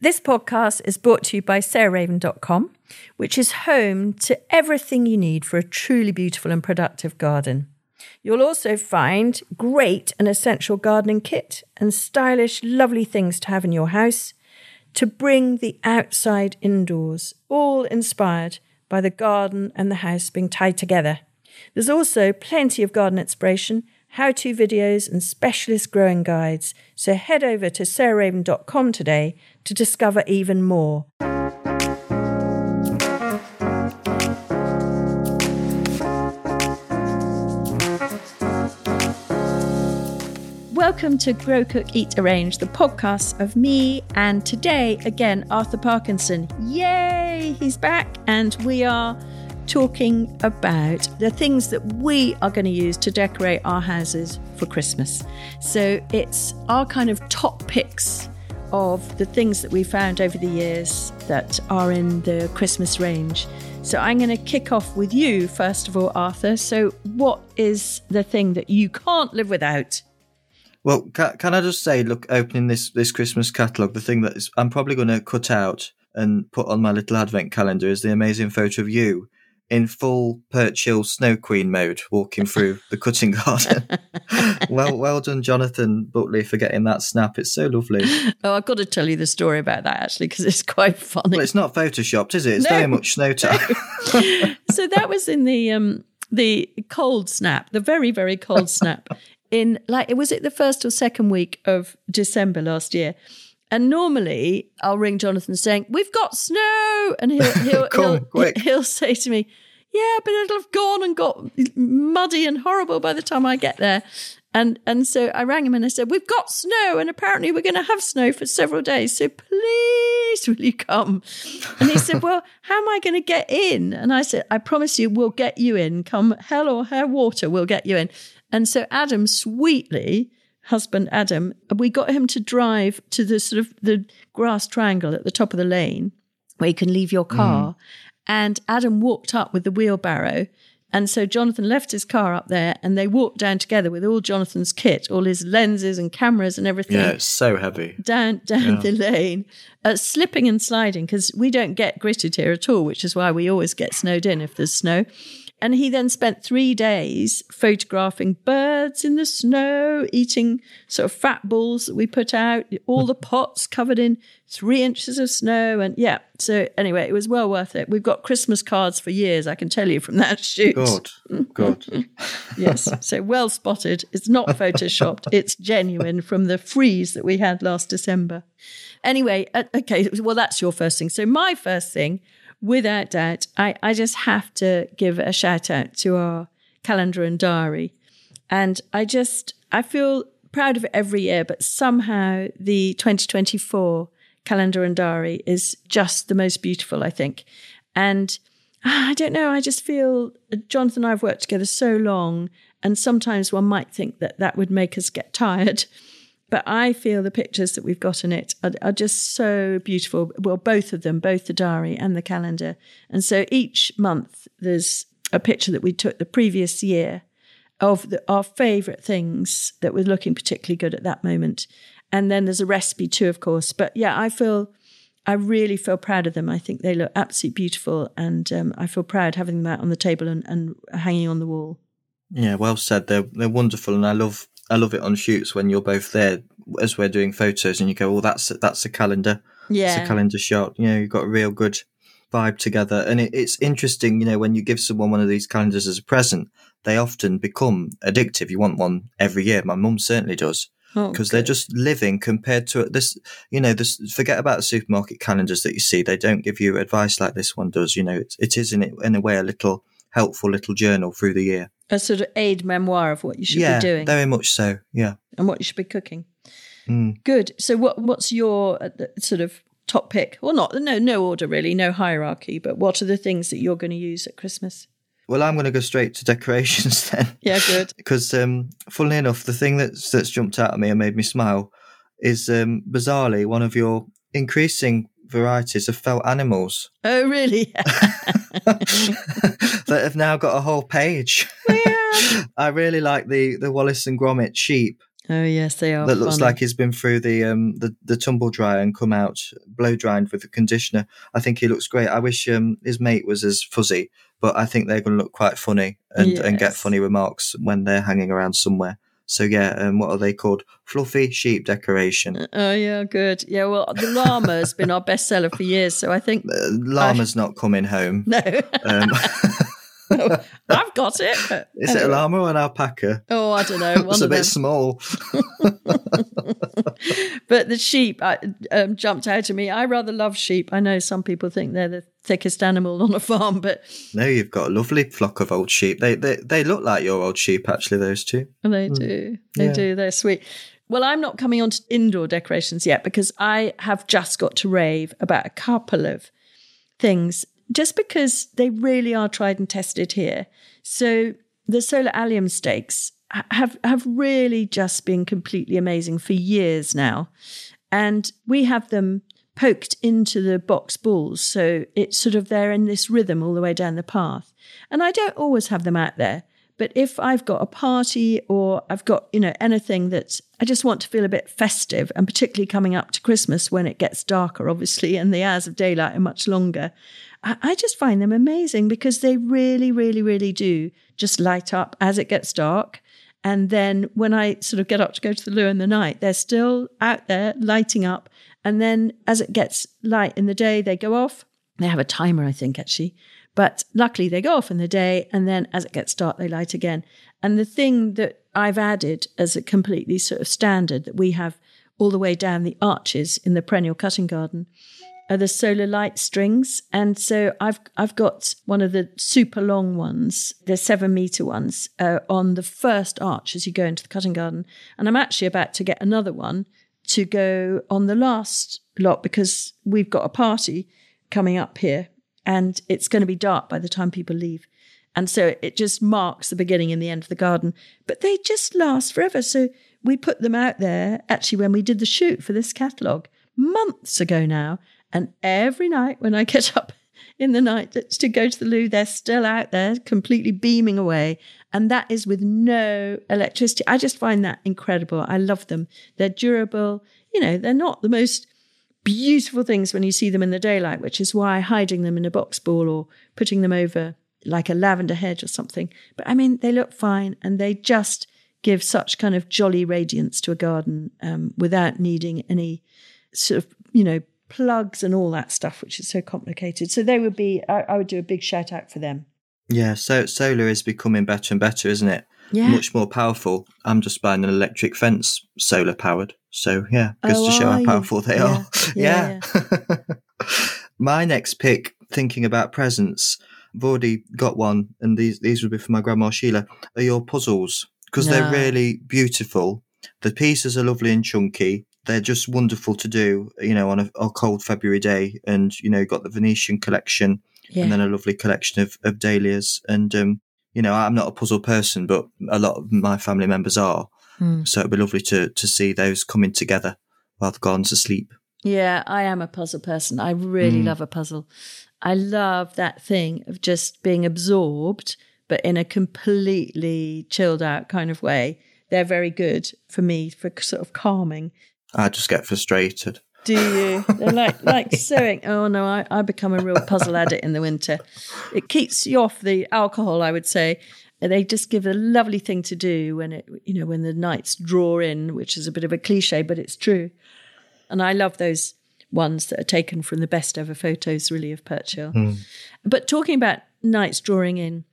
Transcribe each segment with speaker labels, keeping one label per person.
Speaker 1: This podcast is brought to you by sarahraven.com, which is home to everything you need for a truly beautiful and productive garden. You'll also find great and essential gardening kit and stylish, lovely things to have in your house to bring the outside indoors, all inspired by the garden and the house being tied together. There's also plenty of garden inspiration, how to videos, and specialist growing guides. So head over to sarahraven.com today to discover even more. Welcome to Grow, Cook, Eat, Arrange, the podcast of me and today again Arthur Parkinson. Yay, he's back, and we are talking about the things that we are going to use to decorate our houses for Christmas. So it's our kind of top picks of the things that we found over the years that are in the Christmas range. So I'm going to kick off with you, first of all, Arthur. So, what is the thing that you can't live without?
Speaker 2: Well, can, I just say, look, opening this this Christmas catalogue, the thing that is, I'm probably going to cut out and put on my little advent calendar is the amazing photo of you in full Perch Hill Snow Queen mode, walking through the cutting garden. well, well done, Jonathan Buckley, for getting that snap. It's so lovely.
Speaker 1: Oh, I've got to tell you the story about that actually because it's quite funny.
Speaker 2: Well, it's not photoshopped, is it? It's no, very much snow time.
Speaker 1: No. so that was in the um the cold snap, the very very cold snap. In like, was it the first or second week of December last year? And normally I'll ring Jonathan saying, We've got snow. And he'll he'll
Speaker 2: Come,
Speaker 1: he'll, he'll say to me, Yeah, but it'll have gone and got muddy and horrible by the time I get there. And and so I rang him and I said, We've got snow, and apparently we're gonna have snow for several days. So please will you come? And he said, Well, how am I gonna get in? And I said, I promise you we'll get you in. Come hell or high water, we'll get you in. And so Adam sweetly husband Adam, we got him to drive to the sort of the grass triangle at the top of the lane where you can leave your car. Mm. And Adam walked up with the wheelbarrow. And so Jonathan left his car up there and they walked down together with all Jonathan's kit, all his lenses and cameras and everything.
Speaker 2: Yeah, it's so heavy.
Speaker 1: Down down yeah. the lane, uh, slipping and sliding because we don't get gritted here at all, which is why we always get snowed in if there's snow. And he then spent three days photographing birds in the snow, eating sort of fat balls that we put out, all the pots covered in three inches of snow. And yeah, so anyway, it was well worth it. We've got Christmas cards for years, I can tell you from that shoot.
Speaker 2: Good, good.
Speaker 1: yes, so well spotted. It's not photoshopped, it's genuine from the freeze that we had last December. Anyway, uh, okay, well, that's your first thing. So my first thing without doubt, I, I just have to give a shout out to our calendar and diary. And I just, I feel proud of it every year, but somehow the 2024 calendar and diary is just the most beautiful, I think. And ah, I don't know, I just feel uh, Jonathan and I have worked together so long, and sometimes one might think that that would make us get tired. But I feel the pictures that we've got in it are, are, just so beautiful. Well, both of them, both the diary and the calendar. And so each month there's a picture that we took the previous year of the, our favourite things that were looking particularly good at that moment. And then there's a recipe too, of course. But yeah, I feel, I really feel proud of them. I think they look absolutely beautiful. And um, I feel proud having them out on the table and, and hanging on the wall.
Speaker 2: Yeah, well said. They're they're wonderful, and I love I love it on shoots when you're both there as we're doing photos, and you go, "Oh, that's that's a calendar.
Speaker 1: Yeah,
Speaker 2: it's a calendar shot." You know, you've got a real good vibe together, and it, it's interesting. You know, when you give someone one of these calendars as a present, they often become addictive. You want one every year. My mum certainly does because oh, they're just living compared to this. You know, this forget about the supermarket calendars that you see. They don't give you advice like this one does. You know, it, it is in it in a way a little helpful little journal through the year
Speaker 1: a sort of aid memoir of what you should
Speaker 2: yeah,
Speaker 1: be doing.
Speaker 2: Very much so, yeah.
Speaker 1: And what you should be cooking.
Speaker 2: Mm.
Speaker 1: Good. So what what's your uh, sort of top pick? Well, not no no order really, no hierarchy, but what are the things that you're going to use at Christmas?
Speaker 2: Well, I'm going to go straight to decorations then.
Speaker 1: Yeah, good.
Speaker 2: because, um, funnily enough, the thing that's that's jumped out at me and made me smile is um, bizarrely one of your increasing varieties of felt animals.
Speaker 1: Oh, really?
Speaker 2: that have now got a whole page.
Speaker 1: Yeah.
Speaker 2: I really like the the Wallace and Gromit sheep.
Speaker 1: Oh yes, they are.
Speaker 2: that looks
Speaker 1: funny.
Speaker 2: like he's been through the um the, the tumble dryer and come out blow dried with the conditioner. I think he looks great. I wish um his mate was as fuzzy, but I think they're going to look quite funny and and get funny remarks when they're hanging around somewhere. So yeah, um, what are they called? Fluffy sheep decoration.
Speaker 1: Oh yeah, good. Yeah, well, the llama has been our bestseller for years, so I think
Speaker 2: Uh, llama's not coming home.
Speaker 1: no,
Speaker 2: Um,
Speaker 1: I've got it.
Speaker 2: is it a llama or an alpaca?
Speaker 1: Oh, I don't know. One
Speaker 2: It's a bit
Speaker 1: them.
Speaker 2: small.
Speaker 1: But the sheep um, jumped out at me. I rather love sheep. I know some people think they're the thickest animal on a farm, but
Speaker 2: No, you've got a lovely flock of old sheep. They they they look like your old sheep, actually. Those two.
Speaker 1: they do. They
Speaker 2: Yeah.
Speaker 1: do. They're sweet. Well, I'm not coming on to indoor decorations yet because I have just got to rave about a couple of things just because they really are tried and tested here. So the solar allium stakes have have really just been completely amazing for years now. And we have them poked into the box balls. So it's sort of they're in this rhythm all the way down the path. And I don't always have them out there. But if I've got a party or I've got, you know, anything that I just want to feel a bit festive, and particularly coming up to Christmas when it gets darker, obviously, and the hours of daylight are much longer, I, just find them amazing because they really, really, really do just light up as it gets dark. And then when I sort of get up to go to the loo in the night, they're still out there lighting up. And then as it gets light in the day, they go off. They have a timer, I think, actually. But luckily, they go off in the day. And then as it gets dark, they light again. And the thing that I've added as a completely sort of standard that we have all the way down the arches in the perennial cutting garden are the solar light strings. And so I've I've got one of the super long ones, the seven meter ones, uh, on the first arch as you go into the cutting garden. And I'm actually about to get another one to go on the last lot because we've got a party coming up here and it's going to be dark by the time people leave. And so it just marks the beginning and the end of the garden. But they just last forever. So we put them out there actually when we did the shoot for this catalogue months ago now. And every night when I get up in the night to go to the loo, they're still out there completely beaming away. And that is with no electricity. I just find that incredible. I love them. They're durable. You know, they're not the most beautiful things when you see them in the daylight, which is why hiding them in a box ball or putting them over like a lavender hedge or something. But I mean, they look fine and they just give such kind of jolly radiance to a garden um, without needing any sort of, you know, plugs and all that stuff, which is so complicated. So they would be, I, I would do a big shout out for them.
Speaker 2: Yeah, so solar is becoming better and better, isn't it?
Speaker 1: Yeah.
Speaker 2: Much more powerful. I'm just buying an electric fence, solar powered. So yeah, goes
Speaker 1: Oh,
Speaker 2: to show how
Speaker 1: you?
Speaker 2: powerful they
Speaker 1: Yeah.
Speaker 2: are.
Speaker 1: Yeah,
Speaker 2: My next pick, thinking about presents, I've already got one, and these these would be for my grandma Sheila. Are your puzzles because they're really beautiful. The pieces are lovely and chunky. They're just wonderful to do, you know, on a, a cold February day. And you know, you've got the Venetian collection,
Speaker 1: Yeah.
Speaker 2: and then a lovely collection of, of dahlias. And, um, you know, I'm not a puzzle person, but a lot of my family members are.
Speaker 1: Hmm.
Speaker 2: So it'd be lovely to, to see those coming together while the garden's asleep.
Speaker 1: Yeah, I am a puzzle person. I really
Speaker 2: Mm.
Speaker 1: love a puzzle. I love that thing of just being absorbed, but in a completely chilled out kind of way. They're very good for me for sort of calming.
Speaker 2: I just get frustrated.
Speaker 1: Do you? They're like like sewing. Oh no, I, I become a real puzzle addict in the winter. It keeps you off the alcohol, I would say. And They just give a lovely thing to do when it you know when the nights draw in, which is a bit of a cliche, but it's true. And I love those ones that are taken from the best ever photos, really, of Perch Hill. Hmm. But talking about nights drawing in,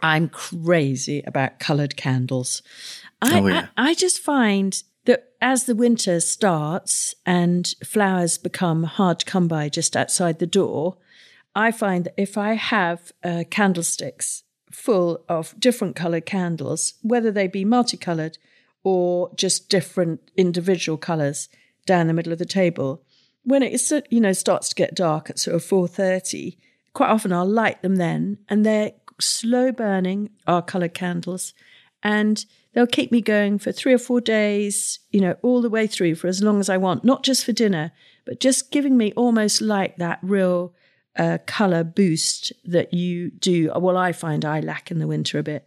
Speaker 1: I'm crazy about coloured candles. I,
Speaker 2: Oh, yeah.
Speaker 1: I, I just find that as the winter starts and flowers become hard to come by just outside the door, I find that if I have uh, candlesticks full of different coloured candles, whether they be multicoloured or just different individual colours down the middle of the table, when it is, you know starts to get dark at sort of four thirty, quite often I'll light them then, and they're slow burning, are coloured candles, and they'll keep me going for three or four days, you know, all the way through for as long as I want, not just for dinner, but just giving me almost like that real uh, color boost that you do. Well, I find I lack in the winter a bit.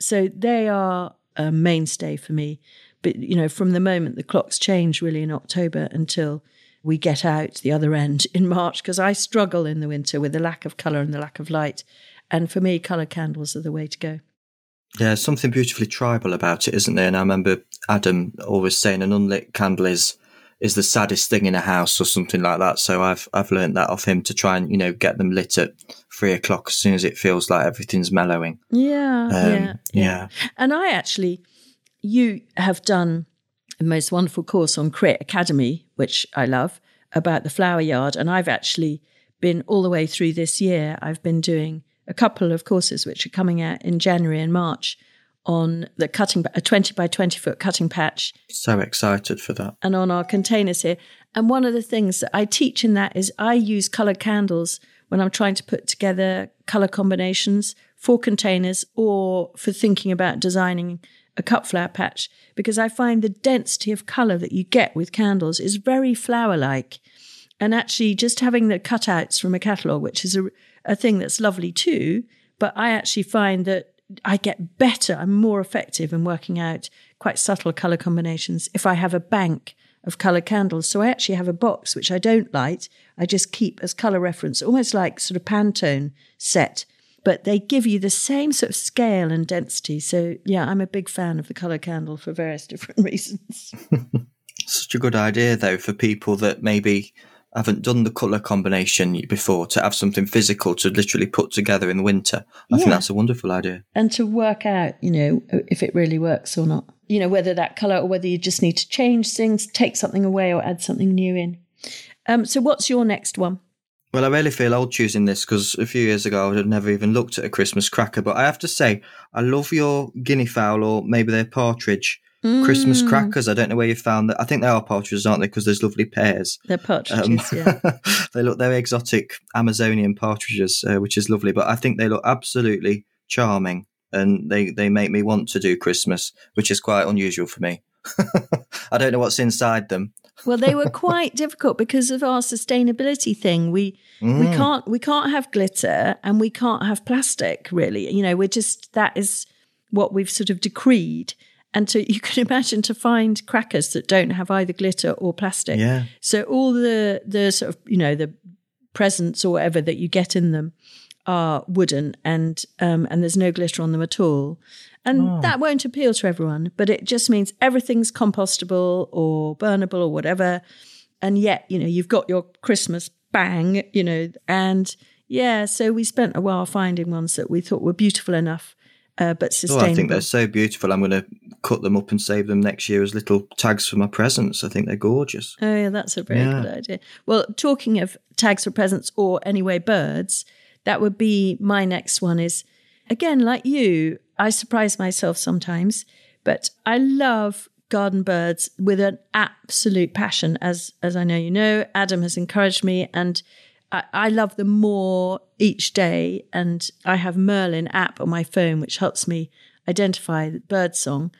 Speaker 1: So they are a mainstay for me. but you know, from the moment the clocks change really in October until we get out the other end in March, because I struggle in the winter with the lack of colour and the lack of light. And for me, colour candles are the way to go.
Speaker 2: Yeah, something beautifully tribal about it, isn't there? And I remember Adam always saying an unlit candle is is the saddest thing in a house or something like that. So I've I've learned that off him to try and you know get them lit at three o'clock as soon as it feels like everything's mellowing.
Speaker 1: Yeah,
Speaker 2: Um,
Speaker 1: yeah, yeah,
Speaker 2: yeah.
Speaker 1: And I actually, you have done a most wonderful course on Create Academy, which I love, about the flower yard. And I've actually been all the way through this year. I've been doing a couple of courses which are coming out in January and March on the cutting a 20 by 20 foot cutting patch
Speaker 2: So excited for that.
Speaker 1: and on our containers here. And one of the things that I teach in that is I use colored candles when I'm trying to put together color combinations for containers or for thinking about designing a cut flower patch because I find the density of color that you get with candles is very flower like. And actually, just having the cutouts from a catalogue, which is a, a thing that's lovely too, but I actually find that I get better, I'm more effective in working out quite subtle color combinations if I have a bank of color candles. So I actually have a box which I don't light, I just keep as color reference, almost like sort of Pantone set. But they give you the same sort of scale and density. So yeah, I'm a big fan of the color candle for various different reasons.
Speaker 2: Such a good idea though for people that maybe haven't done the colour combination before to have something physical to literally put together in the winter. I think that's a wonderful idea.
Speaker 1: and to work out, you know, if it really works or not. You know, whether that color or whether you just need to change things, take something away or add something new in. Um, so what's your next one?
Speaker 2: Well, I really feel old choosing this because a few years ago I would have never even looked at a Christmas cracker. But I have to say, I love your guinea fowl or maybe they're partridge Christmas
Speaker 1: Mm,
Speaker 2: crackers. I don't know where you found that. I think they are partridges, aren't they? Because there's lovely pears.
Speaker 1: They're partridges,
Speaker 2: Um,
Speaker 1: yeah.
Speaker 2: they look very exotic Amazonian partridges, uh, which is lovely. But I think they look absolutely charming, and they they make me want to do Christmas, which is quite unusual for me. I don't know what's inside them.
Speaker 1: Well, they were quite difficult because of our sustainability thing. We we can't we can't have glitter and we can't have plastic. Really, you know, we're just that is what we've sort of decreed. And so you can imagine to find crackers that don't have either glitter or plastic.
Speaker 2: Yeah.
Speaker 1: So all the the sort of you know the presents or whatever that you get in them are wooden and um, and there's no glitter on them at all. And that won't appeal to everyone, but it just means everything's compostable or burnable or whatever. And yet, you know, you've got your Christmas bang, you know, and yeah, so we spent a while finding ones that we thought were beautiful enough, uh, but
Speaker 2: Oh. I think they're so beautiful. I'm going to cut them up and save them next year as little tags for my presents. I think they're gorgeous.
Speaker 1: Oh, yeah, that's a very
Speaker 2: Yeah.
Speaker 1: good idea. Well, talking of tags for presents or anyway birds, that would be my next one. Is again like you, I surprise myself sometimes, but I love garden birds with an absolute passion. As as I know you know, Adam has encouraged me, and I, I love them more each day. And I have Merlin app on my phone, which helps me identify the bird song.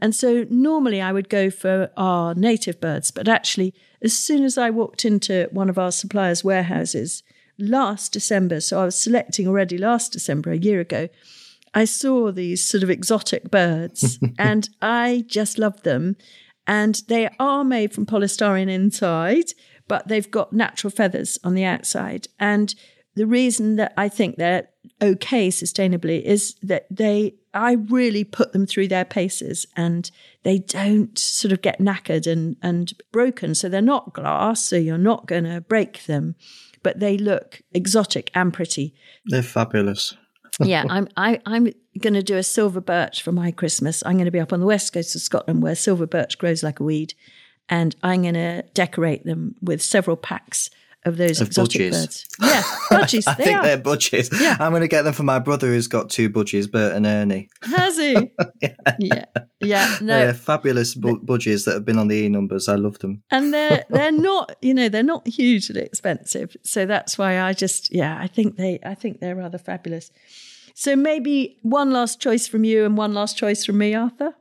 Speaker 1: And so normally I would go for our native birds, but actually, as soon as I walked into one of our suppliers' warehouses last December, so I was selecting already last December, a year ago, I saw these sort of exotic birds and I just love them. And they are made from polystyrene inside, but they've got natural feathers on the outside. And the reason that I think they're okay sustainably is that they, I really put them through their paces and they don't sort of get knackered and, and broken. So they're not glass, so you're not going to break them, but they look exotic and pretty
Speaker 2: They're fabulous.
Speaker 1: yeah, I'm I, I'm going to do a silver birch for my Christmas. I'm going to be up on the west coast of Scotland where silver birch grows like a weed, and I'm going to decorate them with several packs of those
Speaker 2: Of
Speaker 1: exotic
Speaker 2: budgies.
Speaker 1: birds. Yeah, budgies.
Speaker 2: I
Speaker 1: they
Speaker 2: think
Speaker 1: are.
Speaker 2: they're budgies.
Speaker 1: Yeah.
Speaker 2: I'm going to get them for my brother who's got two budgies, Bert and Ernie.
Speaker 1: Has he? yeah, yeah. No,
Speaker 2: They're fabulous bu- budgies that have been on the e numbers. I love them.
Speaker 1: and they're they're not you know they're not hugely expensive so that's why i just yeah i think they i think they're rather fabulous so maybe one last choice from you and one last choice from me arthur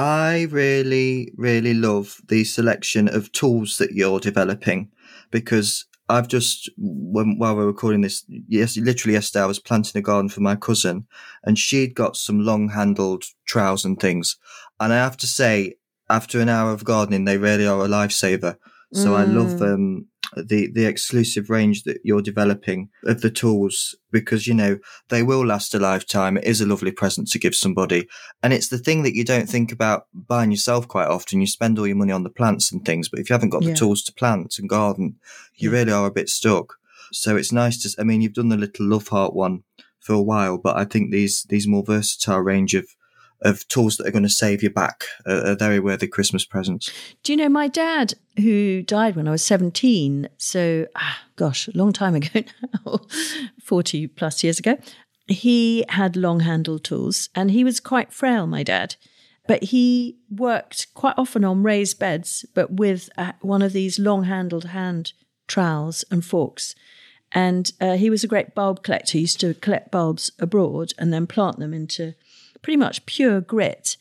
Speaker 2: I really, really love the selection of tools that you're developing because I've just, when, while we're recording this, yes, literally yesterday, I was planting a garden for my cousin and she'd got some long handled trowels and things. And I have to say, after an hour of gardening, they really are a lifesaver. So I love um, the the exclusive range that you're developing of the tools because you know they will last a lifetime. It is a lovely present to give somebody, and it's the thing that you don't think about buying yourself quite often. You spend all your money on the plants and things, but if you haven't got
Speaker 1: Yeah.
Speaker 2: the tools to plant and garden, you
Speaker 1: Yeah.
Speaker 2: really are a bit stuck. So it's nice to. I mean, you've done the little love heart one for a while, but I think these these more versatile range of of tools that are going to save you back are, very worthy Christmas presents.
Speaker 1: Do you know my dad, who died when I was 17? So, ah, gosh, a long time ago now, 40 plus years ago. He had long handled tools and he was quite frail, my dad. But he worked quite often on raised beds, but with uh, one of these long handled hand trowels and forks. And uh, he was a great bulb collector. He used to collect bulbs abroad and then plant them into pretty much pure grit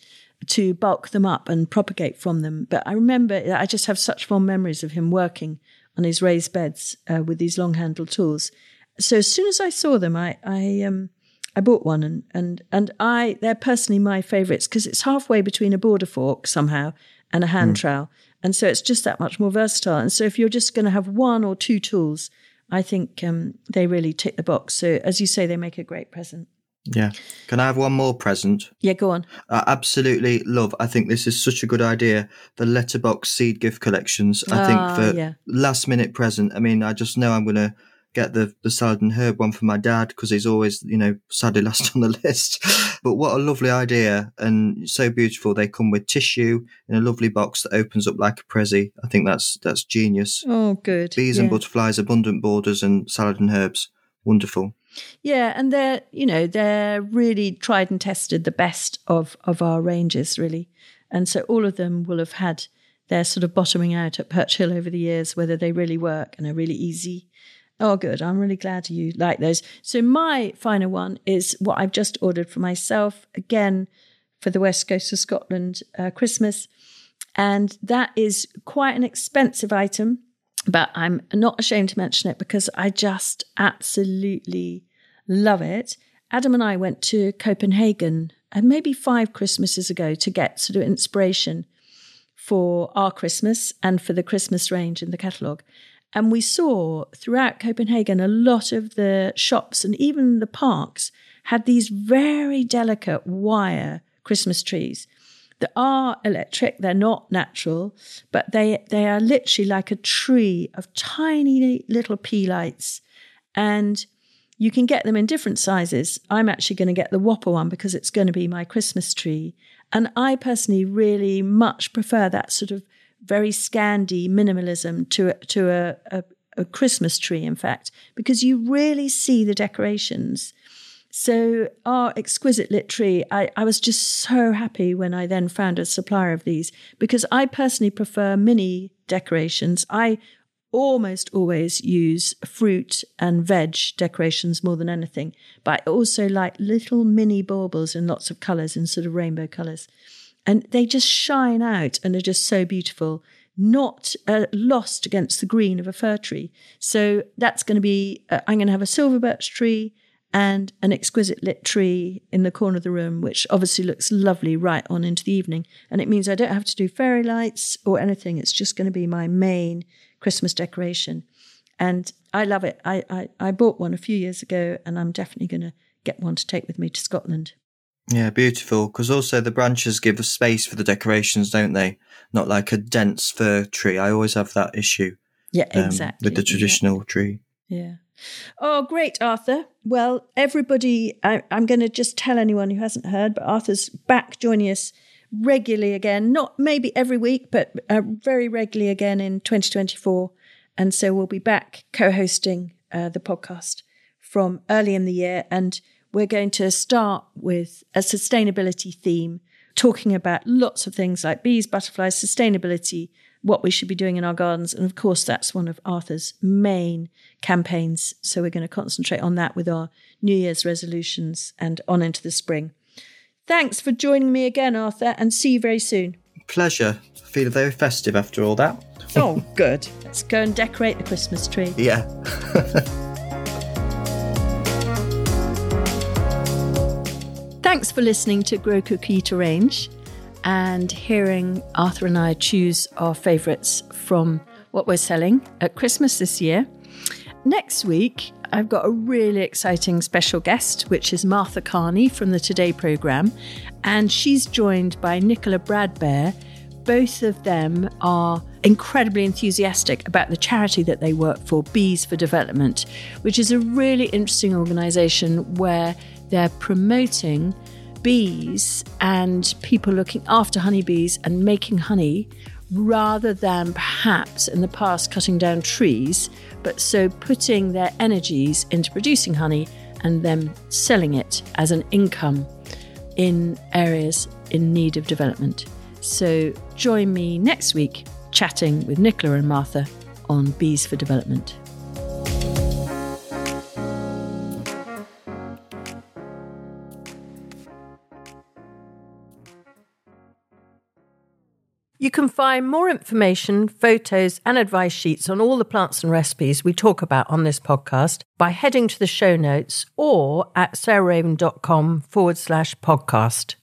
Speaker 1: to bulk them up and propagate from them. But I remember, I just have such fond memories of him working on his raised beds uh, with these long handled tools. So as soon as I saw them, I, I, um, I bought one and, and, and I, they're personally my favorites because it's halfway between a border fork somehow and a hand trowel. And so it's just that much more versatile. And so if you're just going to have one or two tools, I think um, they really tick the box. So as you say, they make a great present.
Speaker 2: Yeah. Can I have one more present?
Speaker 1: Yeah, go on.
Speaker 2: I absolutely love. I think this is such a good idea. The letterbox seed gift collections. I
Speaker 1: Ah,
Speaker 2: think for
Speaker 1: yeah.
Speaker 2: last minute present. I mean, I just know I'm going to get the the salad and herb one for my dad because he's always, you know, sadly last on the list. but what a lovely idea and so beautiful. They come with tissue in a lovely box that opens up like a prezi. I think that's that's genius.
Speaker 1: Oh, good.
Speaker 2: Bees and butterflies, abundant borders, and salad and herbs. Wonderful.
Speaker 1: Yeah, and they're you know they're really tried and tested, the best of of our ranges really, and so all of them will have had their sort of bottoming out at Perch Hill over the years, whether they really work and are really easy. Oh, good! I'm really glad you like those. So my final one is what I've just ordered for myself again for the west coast of Scotland uh, Christmas, and that is quite an expensive item but I'm not ashamed to mention it because I just absolutely love it. Adam and I went to Copenhagen uh, maybe five Christmases ago to get sort of inspiration for our Christmas and for the Christmas range in the catalogue. And we saw throughout Copenhagen a lot of the shops and even the parks had these very delicate wire Christmas trees that are electric. They're not natural, but they they are literally like a tree of tiny little pea lights, and you can get them in different sizes. I'm actually going to get the Whopper one because it's going to be my Christmas tree, and I personally really much prefer that sort of very Scandi minimalism to to a, a, a Christmas tree. In fact, because you really see the decorations. So our exquisite lit tree, I, I was just so happy when I then found a supplier of these because I personally prefer mini decorations. I almost always use fruit and veg decorations more than anything, but I also like little mini baubles in lots of colours, in sort of rainbow colours. And they just shine out and are just so beautiful, not uh, lost against the green of a fir tree. So that's going to be, uh, I'm going to have a silver birch tree and an exquisite lit tree in the corner of the room, which obviously looks lovely right on into the evening. And it means I don't have to do fairy lights or anything. It's just going to be my main Christmas decoration. And I love it. I, I, I bought one a few years ago and I'm definitely going to get one to take with me to Scotland.
Speaker 2: Yeah, beautiful. Because also the branches give space for the decorations, don't they? Not like a dense fir tree. I always have that issue
Speaker 1: Yeah,
Speaker 2: um,
Speaker 1: exactly.
Speaker 2: with the traditional tree.
Speaker 1: Yeah. Oh, great, Arthur. Well, everybody, I, I'm going to just tell anyone who hasn't heard, but Arthur's back joining us regularly again. Not maybe every week, but uh, very regularly again in 2024. And so we'll be back co hosting uh, the podcast from early in the year. And we're going to start with a sustainability theme, talking about lots of things like bees, butterflies, sustainability, what we should be doing in our gardens. And of course, that's one of Arthur's main campaigns. So we're going to concentrate on that with our New Year's resolutions and on into the spring. Thanks for joining me again, Arthur, and see you very soon.
Speaker 2: Pleasure. Feel very festive after all that.
Speaker 1: Oh, good. Let's go and decorate the Christmas tree.
Speaker 2: Yeah.
Speaker 1: Thanks for listening to Grow Cook Eat Arrange. and hearing Arthur and I choose our favourites from what we're selling at Christmas this year. Next week, I've got a really exciting special guest, which is Martha Kearney from the Today programme, and she's joined by Nicola Bradbear. Both of them are incredibly enthusiastic about the charity that they work for, Bees for Development, which is a really interesting organisation where they're promoting bees and people looking after honeybees and making honey rather than perhaps in the past cutting down trees, but so putting their energies into producing honey and then selling it as an income in areas in need of development. So join me next week chatting with Nicola and Martha on Bees for Development. You can find more information, photos, and advice sheets on all the plants and recipes we talk about on this podcast by heading to the show notes or at sarahraven.com forward slash podcast.